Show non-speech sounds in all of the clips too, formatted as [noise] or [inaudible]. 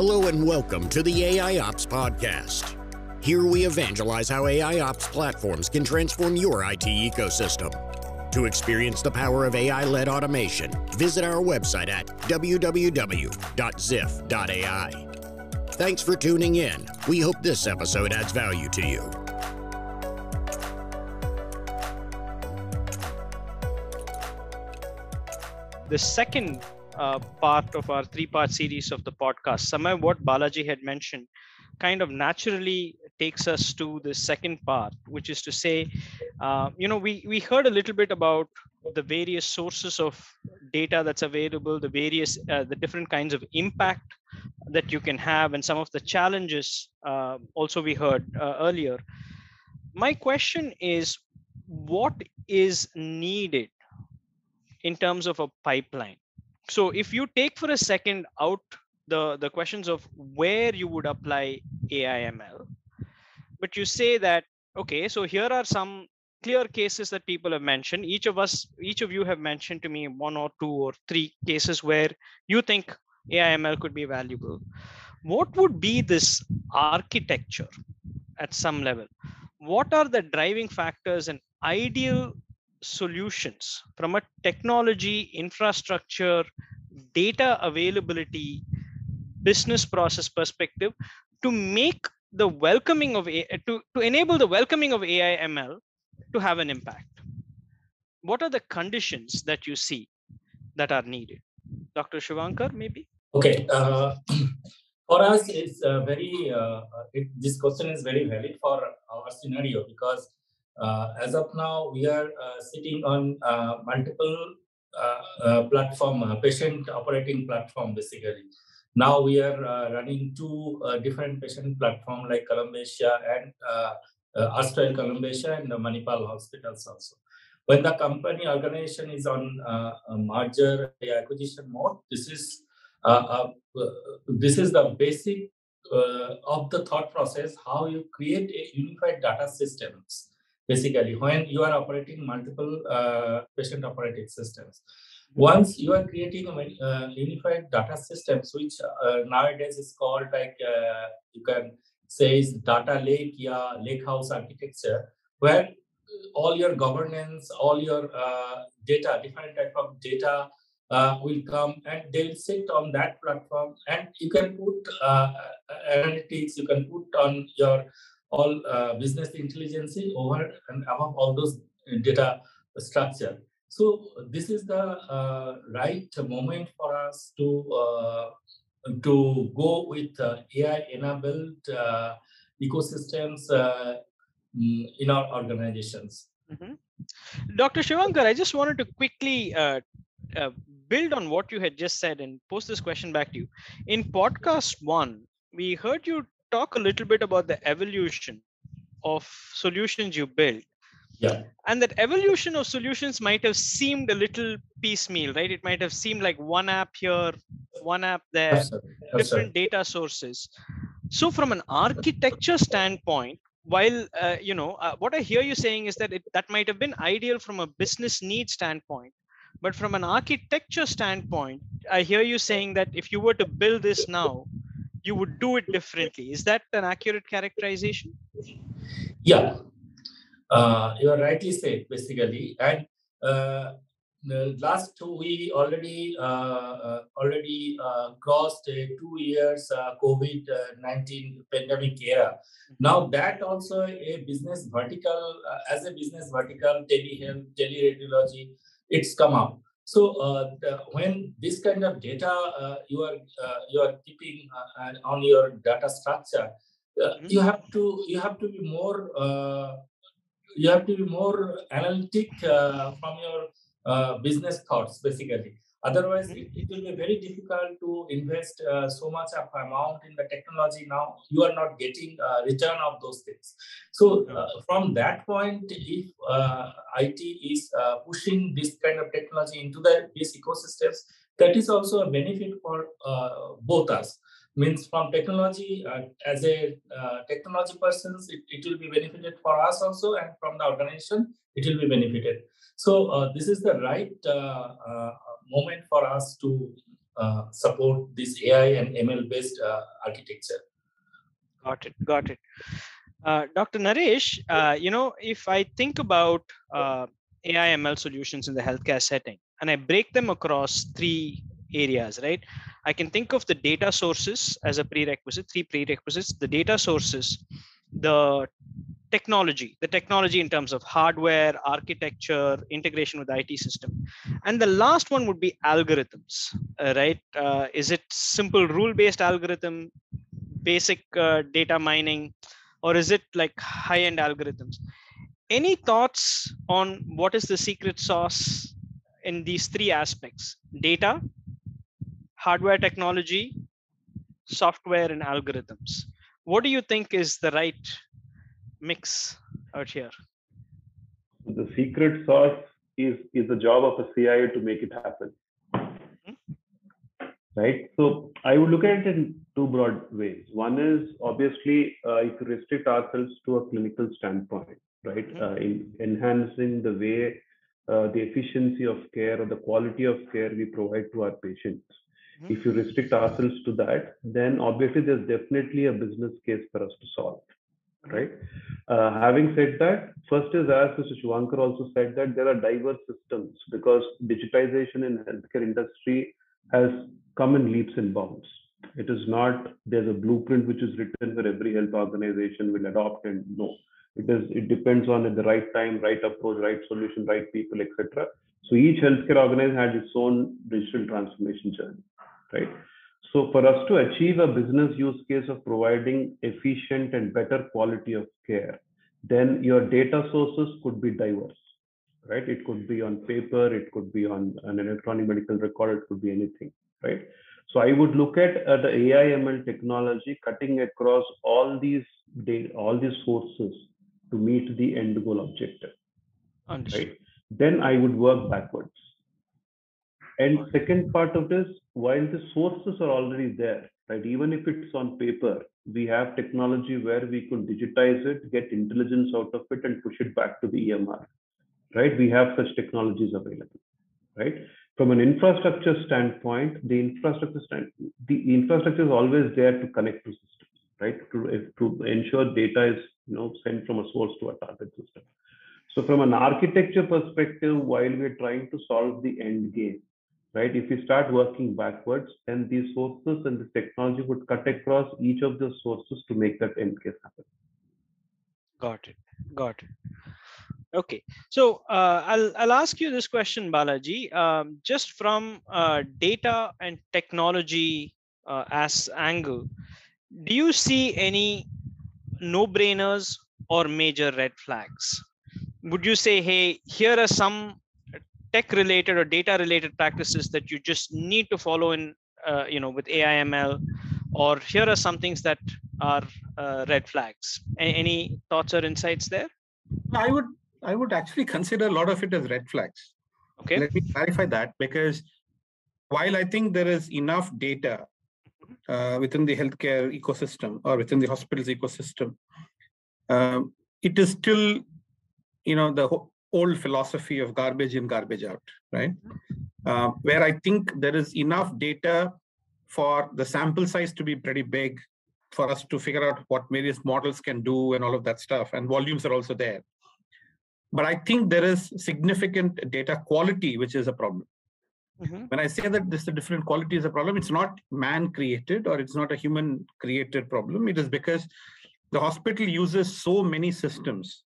Hello and welcome to the AI Ops Podcast. Here we evangelize how AI Ops platforms can transform your IT ecosystem. To experience the power of AI led automation, visit our website at www.zif.ai. Thanks for tuning in. We hope this episode adds value to you. the second uh, part of our three part series of the podcast, some of what Balaji had mentioned, kind of naturally takes us to the second part, which is to say, uh, you know, we, we heard a little bit about the various sources of data that's available, the various, uh, the different kinds of impact that you can have, and some of the challenges uh, also we heard uh, earlier. My question is, what is needed in terms of a pipeline so if you take for a second out the the questions of where you would apply aiml but you say that okay so here are some clear cases that people have mentioned. Each of us each of you have mentioned to me one or two or three cases where you think aiml could be valuable. What would be this architecture at some level? What are the driving factors and ideal solutions from a technology, infrastructure, data availability, business process perspective to make the welcoming of A- to, to enable the welcoming of AI ML to have an impact. What are the conditions that you see that are needed? Dr. Shuvankar, maybe? Okay. Uh, [clears throat] for us, it's uh, very, uh, it, this question is very valid for our scenario because as of now, we are uh, sitting on uh, multiple platform, patient operating platform, basically. Now we are running two different patient platform like Columbia Asia and uh, Astral Columbia Asia and Manipal hospitals also when the company organization is on uh, merger acquisition mode this is uh, uh, this is the basic of the thought process how you create a unified data systems basically when you are operating multiple uh, patient operating systems once you are creating a uh, unified data systems which uh, nowadays is called like uh, you can say is data lake yeah lake house architecture where all your governance all your uh, data different type of data uh, will come and they'll sit on that platform and you can put analytics you can put on your all uh, business intelligence over and above all those data structure. So this is the uh, right moment for us to uh, to go with uh, AI-enabled uh, ecosystems uh, mm, in our organizations. Mm-hmm. Dr. Shuvankar, I just wanted to quickly build on what you had just said and post this question back to you. In podcast one, we heard you talk a little bit about the evolution of solutions you built. Yeah. And that evolution of solutions might have seemed a little piecemeal right? It might have seemed like one app here one app there Absolutely. different data sources. So from an architecture standpoint while uh, you know uh, what i hear you saying is that it, that might have been ideal from a business need standpoint. But from an architecture standpoint i hear you saying that if you were to build this now you would do it differently. Is that an accurate characterization? Yeah, uh, you are rightly said, basically. And uh, the last two, we already uh, uh already uh, crossed two years uh, COVID nineteen pandemic era. Mm-hmm. Now that also a business vertical, as a business vertical, telehealth, teleradiology, it's come out. So uh, the, when this kind of data uh, you are uh, you are keeping uh, on your data structure, uh, mm-hmm. you have to you have to be more uh, you have to be more analytic from your business thoughts basically. Otherwise, mm-hmm. it, it, will be very difficult to invest uh, so much of amount in the technology. Now you are not getting uh, return of those things. So uh, from that point, if uh, IT is uh, pushing this kind of technology into the these ecosystems, that is also a benefit for uh, both us. Means from technology as a technology persons, it, it will be benefited for us also, and from the organization, it will be benefited. So this is the right moment for us to uh, support this AI and ML based uh, architecture. Got it. Got it. Uh, Dr. Naresh, uh, you know, if I think about uh, AI ML solutions in the healthcare setting and I break them across three areas, right? I can think of the data sources as a prerequisite, three prerequisites the data sources, the technology, the technology in terms of hardware, architecture, integration with IT system. And the last one would be algorithms, uh, right? Uh, is it simple rule based algorithm, basic uh, data mining, or is it like high end algorithms? Any thoughts on what is the secret sauce in these three aspects data, hardware technology, software, and algorithms? What do you think is the right mix out here? The secret sauce is is the job of a CIO to make it happen. Mm-hmm. Right. So I would look at it in two broad ways. One is obviously uh, if you restrict ourselves to a clinical standpoint, right? Mm-hmm. Uh, in enhancing the way uh, the efficiency of care or the quality of care we provide to our patients. Mm-hmm. If you restrict ourselves to that, then obviously there's definitely a business case for us to solve right? Uh, having said that, first is as Mr. Shuvankar also said that there are diverse systems because digitization in healthcare industry has come in leaps and bounds. It is not there's a blueprint which is written for every health organization will adopt and no. It is it depends on the right time, right approach, right solution, right people, etc. So each healthcare organization has its own digital transformation journey, right? So for us to achieve a business use case of providing efficient and better quality of care, then your data sources could be diverse, right? It could be on paper, it could be on an electronic medical record, it could be anything, right? So I would look at uh, the AI ML technology cutting across all these data, all these sources to meet the end goal objective. Understood. Right? Then I would work backwards. And second part of this, while the sources are already there, right? Even if it's on paper, we have technology where we could digitize it, get intelligence out of it, and push it back to the EMR, right? We have such technologies available, right? From an infrastructure standpoint, the infrastructure stand, the infrastructure is always there to connect to systems, right? To, to ensure data is you know sent from a source to a target system. So from an architecture perspective, while we're trying to solve the end game, right? If we start working backwards, then these sources and this technology would cut across each of the sources to make that end case happen. Got it. Got it. Okay, so uh, I'll I'll ask you this question, Balaji. Um, just from uh, data and technology uh, as angle, do you see any no-brainers or major red flags? Would you say, hey, here are some tech related or data related practices that you just need to follow in uh, you know with AIML or here are some things that are uh, red flags. Any, any thoughts or insights there? I would I would actually consider a lot of it as red flags. Okay. Let me clarify that because while I think there is enough data uh, within the healthcare ecosystem or within the hospital's ecosystem um, it is still you know the old philosophy of garbage in, garbage out, right? Uh, where I think there is enough data for the sample size to be pretty big for us to figure out what various models can do and all of that stuff. And volumes are also there. But I think there is significant data quality, which is a problem. Mm-hmm. When I say that this is a different quality is a problem, it's not man created or it's not a human created problem. It is because the hospital uses so many systems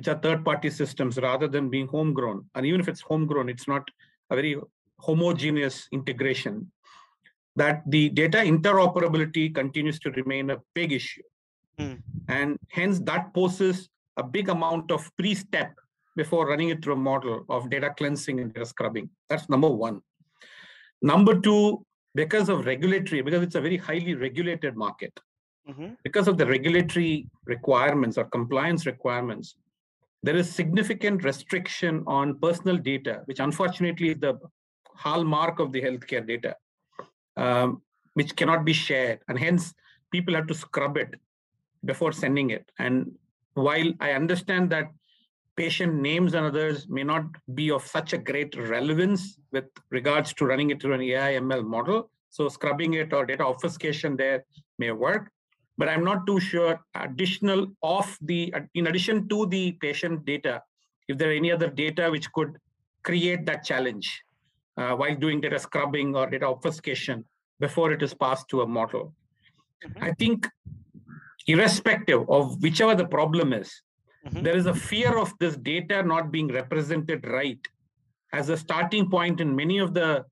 which are third party systems rather than being homegrown. And even if it's homegrown, it's not a very homogeneous integration. That the data interoperability continues to remain a big issue. Mm. And hence, that poses a big amount of pre step before running it through a model of data cleansing and data scrubbing. That's number one. Number two, because of regulatory, because it's a very highly regulated market, mm-hmm. because of the regulatory requirements or compliance requirements, there is significant restriction on personal data, which unfortunately is the hallmark of the healthcare data, um, which cannot be shared. And hence, people have to scrub it before sending it. And while I understand that patient names and others may not be of such a great relevance with regards to running it through an AI ML model. So scrubbing it or data obfuscation there may work, but I'm not too sure additional of the, in addition to the patient data, if there are any other data which could create that challenge uh, while doing data scrubbing or data obfuscation before it is passed to a model. Mm-hmm. I think irrespective of whichever the problem is, mm-hmm. there is a fear of this data not being represented right as a starting point in many of the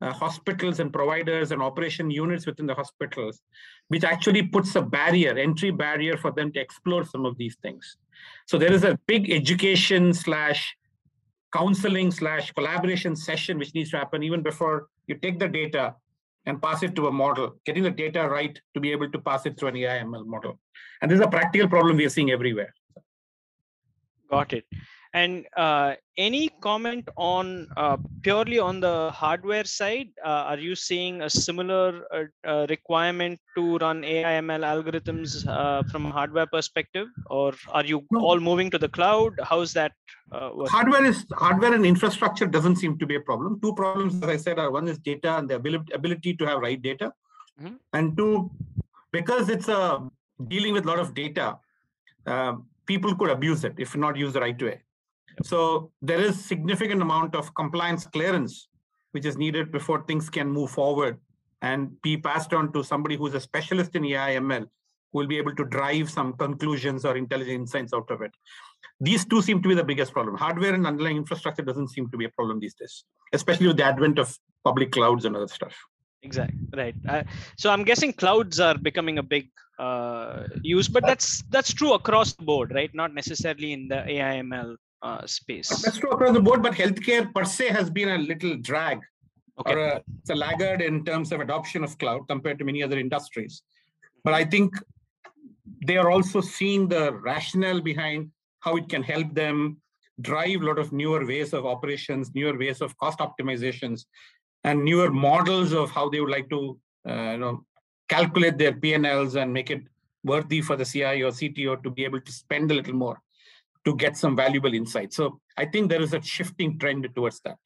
uh, hospitals and providers and operation units within the hospitals, which actually puts a barrier, entry barrier for them to explore some of these things. So there is a big education slash counseling slash collaboration session which needs to happen even before you take the data and pass it to a model, getting the data right to be able to pass it through an AI ML model. And this is a practical problem we are seeing everywhere. Got it. And uh, any comment on uh, purely on the hardware side? Uh, are you seeing a similar uh, uh, requirement to run AI ML algorithms uh, from a hardware perspective, or are you no. all moving to the cloud? How's that? hardware is hardware and infrastructure doesn't seem to be a problem. Two problems, as I said, are one is data and the ability to have right data, mm-hmm. and two, because it's a dealing with a lot of data, people could abuse it if not used the right way. So there is significant amount of compliance clearance which is needed before things can move forward and be passed on to somebody who's a specialist in AI ML who will be able to drive some conclusions or intelligent insights out of it. These two seem to be the biggest problem. Hardware and underlying infrastructure doesn't seem to be a problem these days, especially with the advent of public clouds and other stuff. Exactly right. Uh, so I'm guessing clouds are becoming a big uh, use, but that's that's true across the board, right? Not necessarily in the AI ML uh, space. That's true across the board, but healthcare per se has been a little drag okay. or a, it's a laggard in terms of adoption of cloud compared to many other industries. But I think they are also seeing the rationale behind how it can help them drive a lot of newer ways of operations, newer ways of cost optimizations, and newer models of how they would like to, uh, you know, calculate their P&Ls and make it worthy for the CI or CTO to be able to spend a little more to get some valuable insights. So I think there is a shifting trend towards that.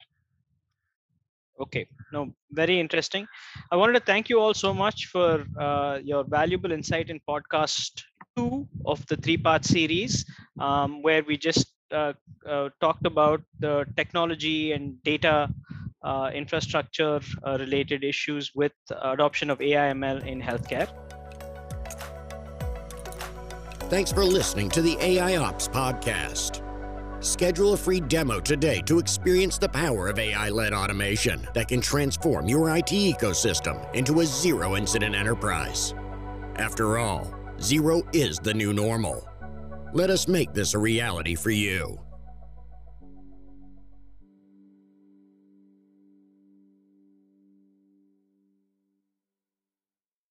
Okay, no, very interesting. I wanted to thank you all so much for uh, your valuable insight in podcast two of the three part series, um, where we just uh, uh, talked about the technology and data uh, infrastructure uh, related issues with adoption of AI ML in healthcare. Thanks for listening to the AI Ops Podcast. Schedule a free demo today to experience the power of AI led automation that can transform your IT ecosystem into a zero incident enterprise. After all, zero is the new normal. Let us make this a reality for you.